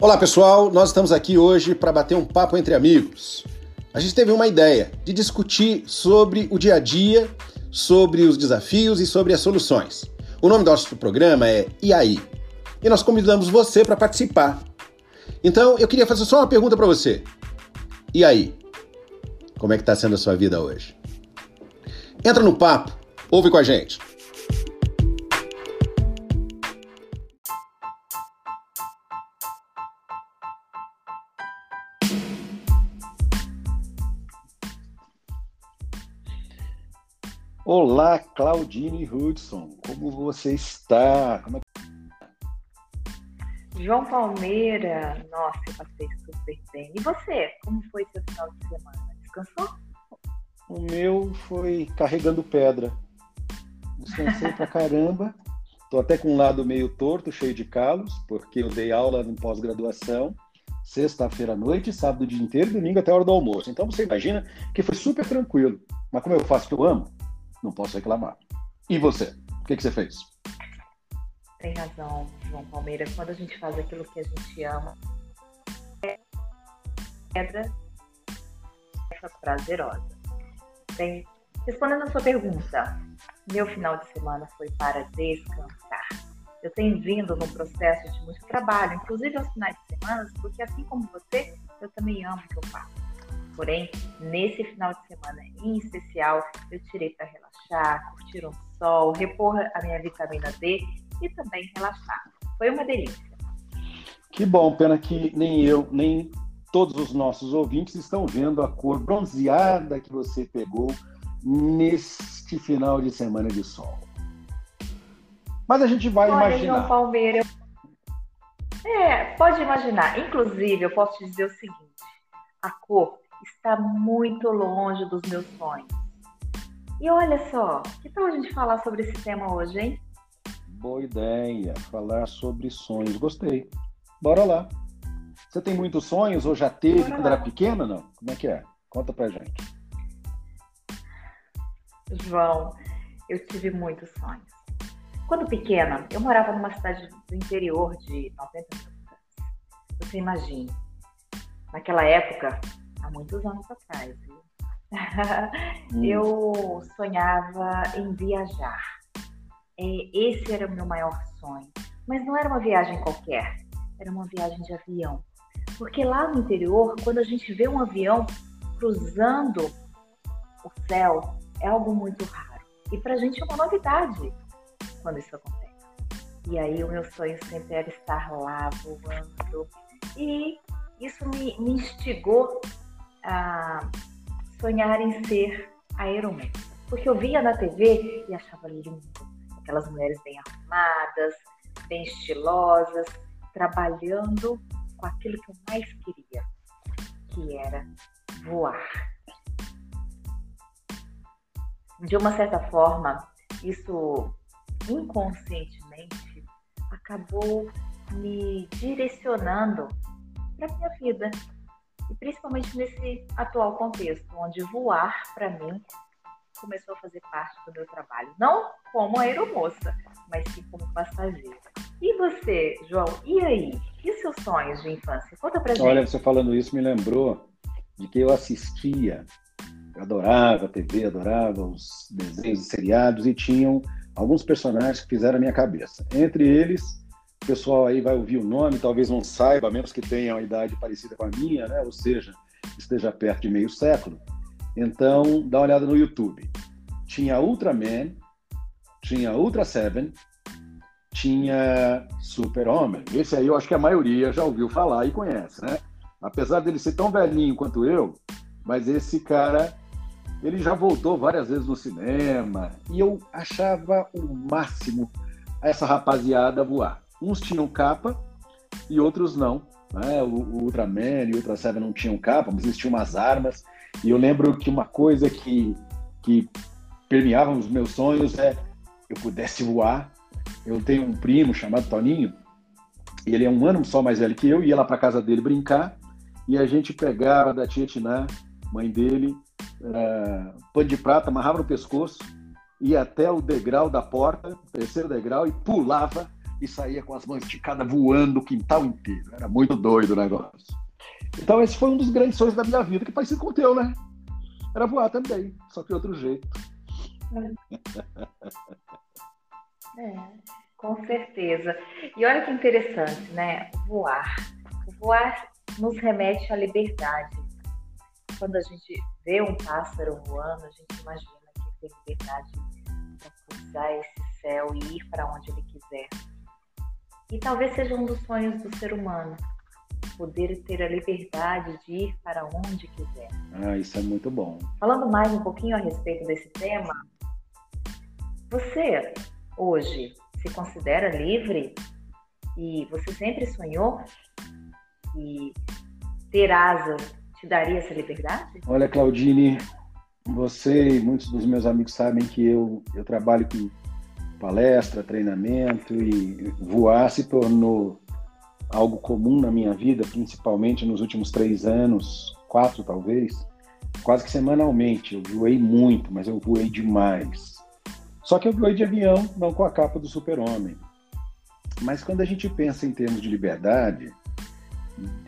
Olá pessoal, nós estamos aqui hoje para bater um papo entre amigos. A gente teve uma ideia de discutir sobre o dia a dia, sobre os desafios e sobre as soluções. O nome do nosso programa é E aí? E nós convidamos você para participar. Então eu queria fazer só uma pergunta para você. E aí? Como é que está sendo a sua vida hoje? Entra no papo, ouve com a gente. Olá, Claudine Hudson, como você está? Como é... João Palmeira, nossa, eu passei super bem. E você, como foi seu final de semana? Descansou? O meu foi carregando pedra. Descansei pra caramba. Tô até com um lado meio torto, cheio de calos, porque eu dei aula em pós-graduação, sexta-feira à noite, sábado o dia inteiro, domingo até a hora do almoço. Então você imagina que foi super tranquilo. Mas como eu faço que eu amo, não posso reclamar. E você? O que, que você fez? Tem razão, João Palmeira. Quando a gente faz aquilo que a gente ama, é pedra prazerosa. Bem, respondendo a sua pergunta, meu final de semana foi para descansar. Eu tenho vindo num processo de muito trabalho, inclusive aos finais de semana, porque assim como você, eu também amo o que eu faço. Porém, nesse final de semana em especial, eu tirei para relaxar, curtir um sol, repor a minha vitamina D e também relaxar. Foi uma delícia. Que bom, pena que nem eu, nem todos os nossos ouvintes estão vendo a cor bronzeada que você pegou neste final de semana de sol. Mas a gente vai Olha, imaginar. João Palmeira, é, pode imaginar. Inclusive, eu posso te dizer o seguinte: a cor está muito longe dos meus sonhos. E olha só, que tal a gente falar sobre esse tema hoje, hein? Boa ideia, falar sobre sonhos. Gostei. Bora lá. Você tem muitos sonhos ou já teve Bora quando lá. era pequena, não? Como é que é? Conta pra gente. João, eu tive muitos sonhos. Quando pequena, eu morava numa cidade do interior de 90 mil habitantes. Você imagina, naquela época, há muitos anos atrás, viu? Hum. eu sonhava em viajar. É, esse era o meu maior sonho. Mas não era uma viagem qualquer, era uma viagem de avião. Porque lá no interior, quando a gente vê um avião cruzando o céu, é algo muito raro. E para a gente é uma novidade quando isso acontece. E aí o meu sonho sempre era estar lá voando. E isso me, me instigou a sonhar em ser aeromoça. Porque eu via na TV e achava lindo. Aquelas mulheres bem arrumadas, bem estilosas, trabalhando com aquilo que eu mais queria, que era voar. De uma certa forma, isso inconscientemente acabou me direcionando para minha vida, e principalmente nesse atual contexto, onde voar, para mim, começou a fazer parte do meu trabalho. Não como aeromoça, mas sim como passageira. E você, João, e aí? E os seus sonhos de infância? Conta pra gente. Olha, você falando isso me lembrou de que eu assistia, eu adorava a TV, adorava os desenhos e seriados, e tinham alguns personagens que fizeram a minha cabeça. Entre eles, o pessoal aí vai ouvir o nome, talvez não saiba, menos que tenha uma idade parecida com a minha, né? ou seja, esteja perto de meio século. Então, dá uma olhada no YouTube. Tinha Ultraman, tinha Ultra Seven, tinha Super-Homem. Esse aí eu acho que a maioria já ouviu falar e conhece, né? Apesar dele ser tão velhinho quanto eu, mas esse cara, ele já voltou várias vezes no cinema e eu achava o máximo essa rapaziada voar. Uns tinham capa e outros não. Né? O, o Ultraman e o Ultra Seven não tinham capa, mas eles tinham umas armas. E eu lembro que uma coisa que, que permeava os meus sonhos é eu pudesse voar. Eu tenho um primo chamado Toninho, e ele é um ano só mais velho que eu, ia lá para casa dele brincar, e a gente pegava da tia Tiná, mãe dele, uh, pano de prata, amarrava no pescoço, ia até o degrau da porta, terceiro degrau, e pulava e saía com as mãos esticadas voando o quintal inteiro. Era muito doido o negócio. Então esse foi um dos grandes sonhos da minha vida, que parecido com o teu, né? Era voar também, só que de outro jeito. É, com certeza. E olha que interessante, né? Voar. Voar nos remete à liberdade. Quando a gente vê um pássaro voando, a gente imagina que tem liberdade para cruzar esse céu e ir para onde ele quiser. E talvez seja um dos sonhos do ser humano, poder ter a liberdade de ir para onde quiser. Ah, isso é muito bom. Falando mais um pouquinho a respeito desse tema, você hoje se considera livre e você sempre sonhou que ter asas te daria essa liberdade? Olha, Claudine, você e muitos dos meus amigos sabem que eu, eu trabalho com palestra, treinamento e voar se tornou algo comum na minha vida, principalmente nos últimos três anos, quatro talvez, quase que semanalmente. Eu voei muito, mas eu voei demais. Só que eu voei de avião, não com a capa do super-homem. Mas quando a gente pensa em termos de liberdade,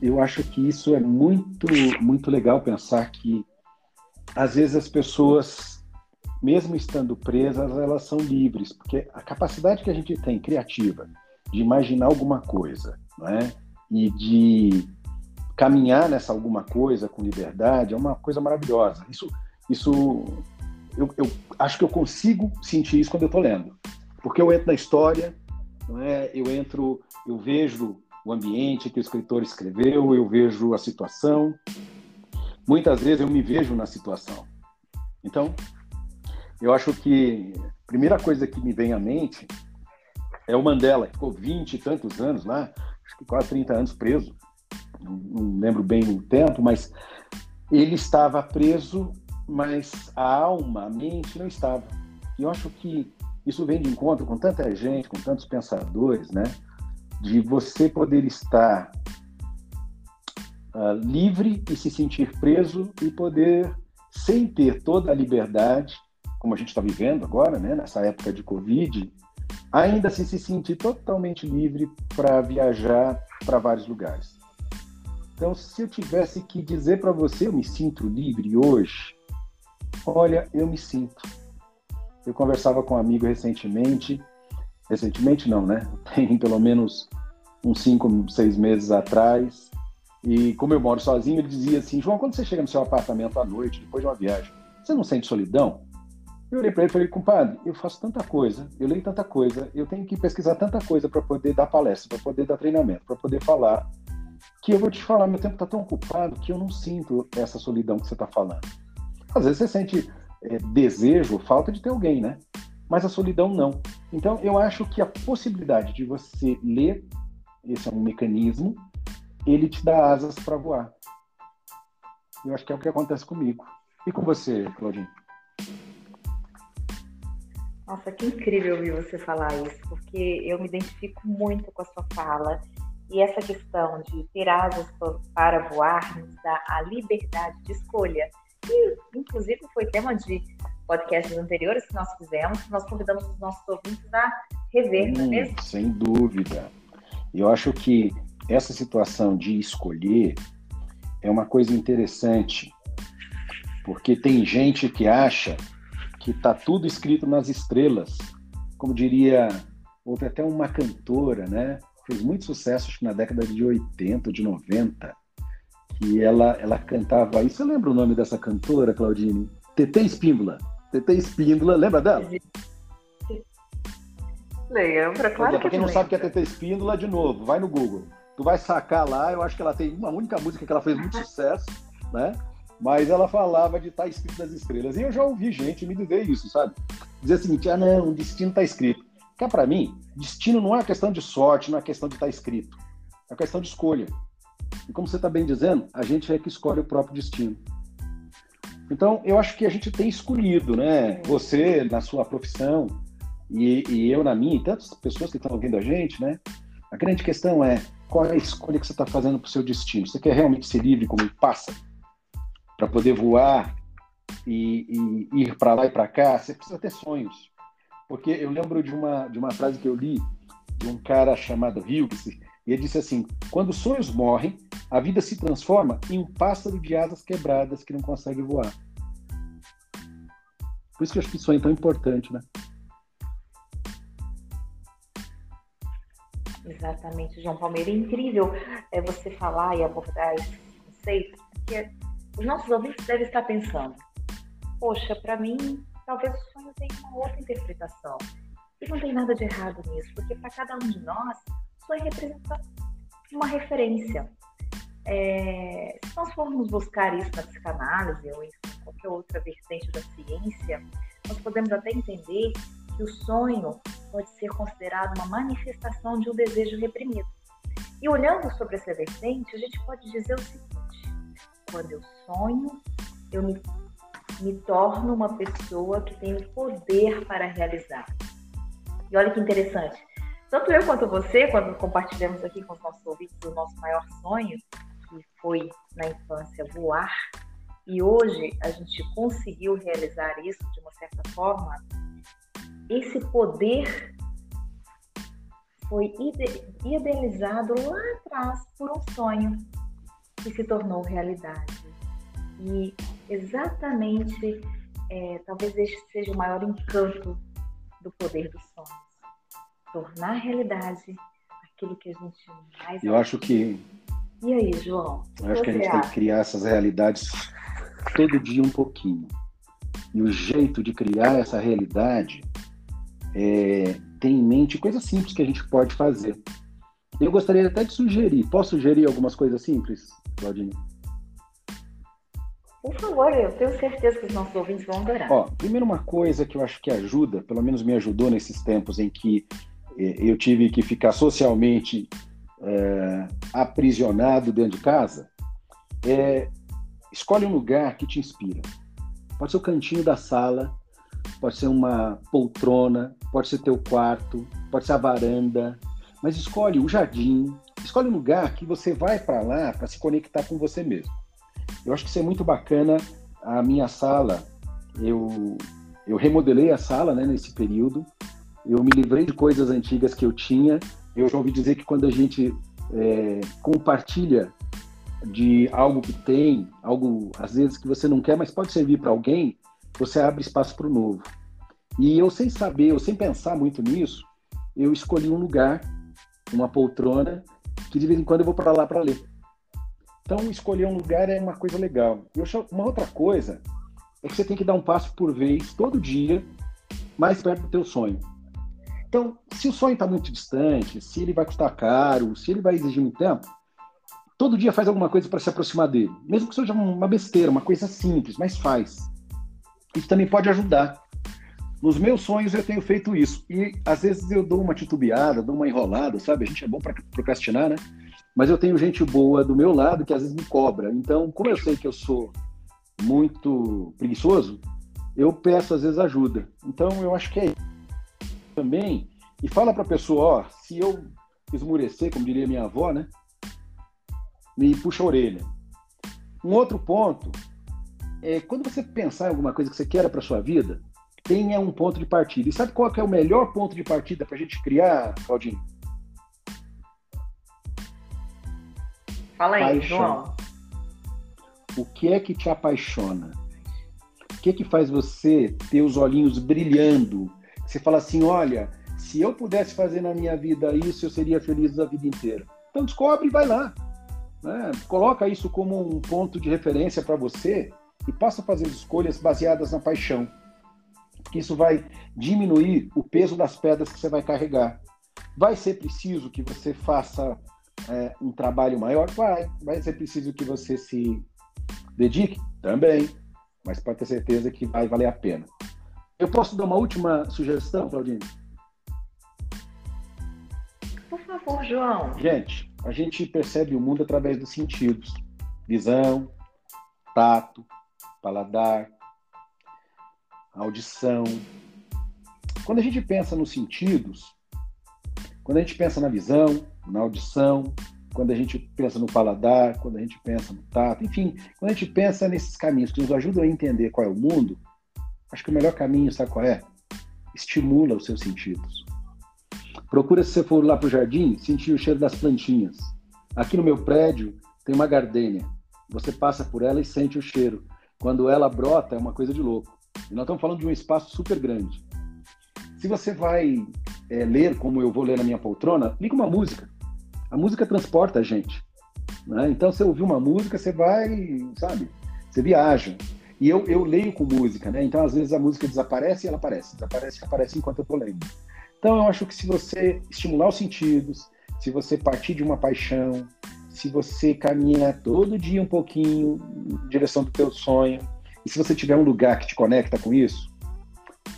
eu acho que isso é muito, muito legal pensar que às vezes as pessoas, mesmo estando presas, elas são livres, porque a capacidade que a gente tem criativa de imaginar alguma coisa, né? E de caminhar nessa alguma coisa com liberdade é uma coisa maravilhosa. Isso, isso eu, eu acho que eu consigo sentir isso quando eu estou lendo, porque eu entro na história, não é? Eu entro, eu vejo o ambiente que o escritor escreveu, eu vejo a situação. Muitas vezes eu me vejo na situação. Então, eu acho que a primeira coisa que me vem à mente é o Mandela, que ficou 20 e tantos anos lá, acho que quase 30 anos preso, não, não lembro bem o tempo, mas ele estava preso, mas a alma, a mente não estava. E eu acho que isso vem de encontro com tanta gente, com tantos pensadores, né? De você poder estar uh, livre e se sentir preso e poder, sem ter toda a liberdade, como a gente está vivendo agora, né? Nessa época de Covid, ainda assim se sentir totalmente livre para viajar para vários lugares. Então, se eu tivesse que dizer para você, eu me sinto livre hoje, olha, eu me sinto. Eu conversava com um amigo recentemente, recentemente não, né? Tem pelo menos uns cinco, seis meses atrás, e como eu moro sozinho, ele dizia assim: João, quando você chega no seu apartamento à noite, depois de uma viagem, você não sente solidão? Eu olhei para ele e falei, compadre, eu faço tanta coisa, eu leio tanta coisa, eu tenho que pesquisar tanta coisa para poder dar palestra, para poder dar treinamento, para poder falar, que eu vou te falar, meu tempo está tão ocupado que eu não sinto essa solidão que você está falando. Às vezes você sente é, desejo, falta de ter alguém, né? Mas a solidão não. Então eu acho que a possibilidade de você ler, esse é um mecanismo, ele te dá asas para voar. Eu acho que é o que acontece comigo. E com você, Claudinho? Nossa, que incrível ouvir você falar isso, porque eu me identifico muito com a sua fala. E essa questão de ter asas para voar nos dá a liberdade de escolha. E, inclusive, foi tema de podcasts anteriores que nós fizemos, que nós convidamos os nossos ouvintes a rever, hum, não é hum, mesmo? Sem dúvida. Eu acho que essa situação de escolher é uma coisa interessante, porque tem gente que acha que está tudo escrito nas estrelas. Como diria, houve até uma cantora, né? Fez muito sucesso acho que na década de 80, de 90, que ela, ela cantava. Aí você lembra o nome dessa cantora, Claudine? Tetê Espíndola. Tetê Espíndola, lembra dela? Lembra, claro Para quem não sabe que é Tetê Espíndola, de novo, vai no Google. Tu vai sacar lá, eu acho que ela tem uma única música que ela fez muito sucesso, né? Mas ela falava de estar tá escrito nas estrelas. E eu já ouvi gente me dizer isso, sabe? Dizer assim, ah, não, o destino está escrito. Porque para mim, destino não é uma questão de sorte, não é questão de estar tá escrito. É uma questão de escolha. E como você está bem dizendo, a gente é que escolhe o próprio destino. Então, eu acho que a gente tem escolhido, né? Você na sua profissão e, e eu na minha, e tantas pessoas que estão ouvindo a gente, né? A grande questão é qual é a escolha que você está fazendo para o seu destino. Você quer realmente ser livre como um pássaro? Para poder voar e, e ir para lá e para cá, você precisa ter sonhos. Porque eu lembro de uma, de uma frase que eu li de um cara chamado Hughes, e ele disse assim: quando os sonhos morrem, a vida se transforma em um pássaro de asas quebradas que não consegue voar. Por isso que eu acho que sonho é tão importante, né? Exatamente, João Palmeira. É incrível é, você falar e abordar esses conceitos, porque os nossos ouvintes devem estar pensando: poxa, para mim, talvez o sonho tenha uma outra interpretação. E não tem nada de errado nisso, porque para cada um de nós, o sonho representa uma referência. É, se nós formos buscar isso na psicanálise ou em qualquer outra vertente da ciência, nós podemos até entender que o sonho pode ser considerado uma manifestação de um desejo reprimido. E olhando sobre essa vertente, a gente pode dizer o seguinte: quando eu sonho, eu me, me torno uma pessoa que tem o poder para realizar. E olha que interessante. Tanto eu quanto você, quando compartilhamos aqui com os nossos ouvintes o nosso maior sonho, que foi na infância voar, e hoje a gente conseguiu realizar isso de uma certa forma, esse poder foi idealizado lá atrás por um sonho que se tornou realidade. E exatamente, é, talvez este seja o maior encanto do poder dos sonhos. Tornar realidade aquilo que a gente mais. Eu acho que. E aí, João? Eu acho que a gente acha? tem que criar essas realidades todo dia um pouquinho. E o jeito de criar essa realidade é, tem em mente coisas simples que a gente pode fazer. Eu gostaria até de sugerir. Posso sugerir algumas coisas simples, Claudine? Por favor, eu tenho certeza que os nossos ouvintes vão adorar. Ó, primeiro uma coisa que eu acho que ajuda, pelo menos me ajudou nesses tempos em que eh, eu tive que ficar socialmente é, aprisionado dentro de casa, é escolhe um lugar que te inspira. Pode ser o cantinho da sala, pode ser uma poltrona, pode ser teu quarto, pode ser a varanda, mas escolhe o jardim, escolhe um lugar que você vai para lá para se conectar com você mesmo. Eu acho que isso é muito bacana. A minha sala, eu, eu remodelei a sala né, nesse período, eu me livrei de coisas antigas que eu tinha. Eu já ouvi dizer que quando a gente é, compartilha de algo que tem, algo às vezes que você não quer, mas pode servir para alguém, você abre espaço para o novo. E eu sem saber, eu sem pensar muito nisso, eu escolhi um lugar, uma poltrona, que de vez em quando eu vou para lá para ler. Então, escolher um lugar é uma coisa legal. E uma outra coisa é que você tem que dar um passo por vez, todo dia, mais perto do teu sonho. Então, se o sonho está muito distante, se ele vai custar caro, se ele vai exigir muito tempo, todo dia faz alguma coisa para se aproximar dele. Mesmo que seja uma besteira, uma coisa simples, mas faz. Isso também pode ajudar. Nos meus sonhos eu tenho feito isso. E às vezes eu dou uma titubeada, dou uma enrolada, sabe? A gente é bom para procrastinar, né? Mas eu tenho gente boa do meu lado que às vezes me cobra. Então, como eu sei que eu sou muito preguiçoso, eu peço às vezes ajuda. Então, eu acho que é isso. Também, e fala para a pessoa, ó, se eu esmurecer, como diria minha avó, né? Me puxa a orelha. Um outro ponto é, quando você pensar em alguma coisa que você queira para sua vida, tenha um ponto de partida. E sabe qual é o melhor ponto de partida para a gente criar, Claudinho? Fala aí, Paixão. João. O que é que te apaixona? O que é que faz você ter os olhinhos brilhando? Você fala assim, olha, se eu pudesse fazer na minha vida isso, eu seria feliz a vida inteira. Então descobre e vai lá. Né? Coloca isso como um ponto de referência para você e passa a fazer escolhas baseadas na paixão. Porque isso vai diminuir o peso das pedras que você vai carregar. Vai ser preciso que você faça é, um trabalho maior? Vai. Vai ser preciso que você se dedique? Também. Mas pode ter certeza que vai valer a pena. Eu posso dar uma última sugestão, Claudine? Por favor, João. Gente, a gente percebe o mundo através dos sentidos: visão, tato, paladar, audição. Quando a gente pensa nos sentidos, quando a gente pensa na visão, na audição, quando a gente pensa no paladar, quando a gente pensa no tato, enfim, quando a gente pensa nesses caminhos que nos ajudam a entender qual é o mundo, acho que o melhor caminho, sabe qual é? Estimula os seus sentidos. Procura, se você for lá para o jardim, sentir o cheiro das plantinhas. Aqui no meu prédio tem uma gardênia. Você passa por ela e sente o cheiro. Quando ela brota, é uma coisa de louco. E nós estamos falando de um espaço super grande. Se você vai é, ler, como eu vou ler na minha poltrona, liga uma música. A música transporta a gente. Né? Então, você ouvir uma música, você vai, sabe? Você viaja. E eu, eu leio com música, né? Então, às vezes, a música desaparece e ela aparece. Desaparece e aparece enquanto eu estou lendo. Então, eu acho que se você estimular os sentidos, se você partir de uma paixão, se você caminhar todo dia um pouquinho em direção do teu sonho, e se você tiver um lugar que te conecta com isso,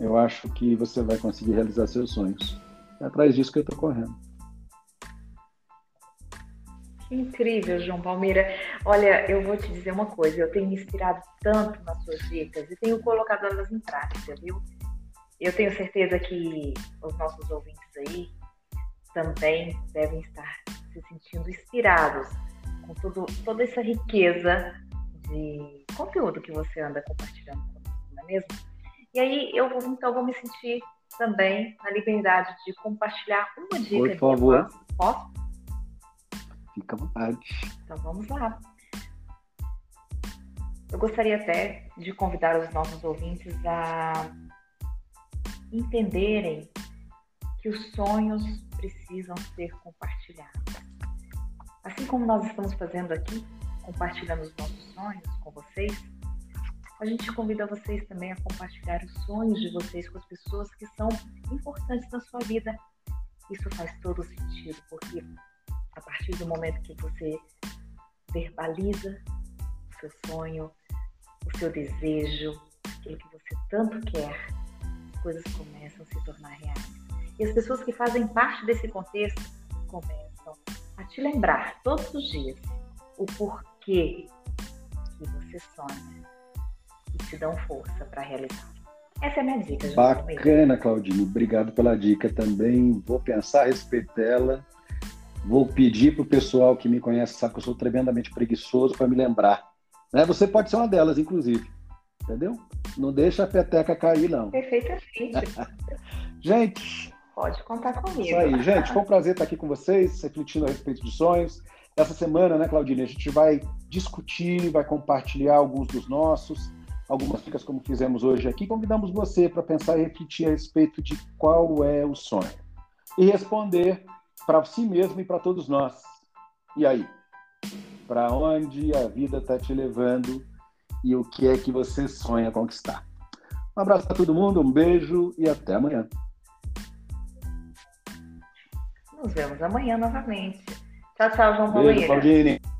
eu acho que você vai conseguir realizar seus sonhos. É atrás disso que eu estou correndo. Incrível, João Palmeira. Olha, eu vou te dizer uma coisa, eu tenho me inspirado tanto nas suas dicas e tenho colocado elas em prática, viu? Eu tenho certeza que os nossos ouvintes aí também devem estar se sentindo inspirados com tudo, toda essa riqueza de conteúdo que você anda compartilhando conosco, não é mesmo? E aí eu vou, então vou me sentir também na liberdade de compartilhar uma dica. Por favor. Posso? Fica à vontade. Então vamos lá. Eu gostaria até de convidar os nossos ouvintes a entenderem que os sonhos precisam ser compartilhados. Assim como nós estamos fazendo aqui, compartilhando os nossos sonhos com vocês, a gente convida vocês também a compartilhar os sonhos de vocês com as pessoas que são importantes na sua vida. Isso faz todo sentido, porque a partir do momento que você verbaliza o seu sonho, o seu desejo, aquilo que você tanto quer, as coisas começam a se tornar reais. E as pessoas que fazem parte desse contexto começam a te lembrar todos os dias o porquê que você sonha e te dão força para realizar. Essa é a minha dica. Bacana, Claudinho. Obrigado pela dica também. Vou pensar a respeito dela Vou pedir para o pessoal que me conhece, sabe que eu sou tremendamente preguiçoso, para me lembrar. Né? Você pode ser uma delas, inclusive. Entendeu? Não deixa a peteca cair, não. Perfeitamente. gente. Pode contar comigo. Isso aí, gente. Foi um prazer estar aqui com vocês, refletindo a respeito de sonhos. Essa semana, né, Claudine, a gente vai discutir, vai compartilhar alguns dos nossos, algumas dicas como fizemos hoje aqui. Convidamos você para pensar e refletir a respeito de qual é o sonho. E responder para si mesmo e para todos nós. E aí? Para onde a vida está te levando e o que é que você sonha conquistar? Um abraço para todo mundo, um beijo e até amanhã. Nos vemos amanhã novamente. Tchau, tchau, João Beijo.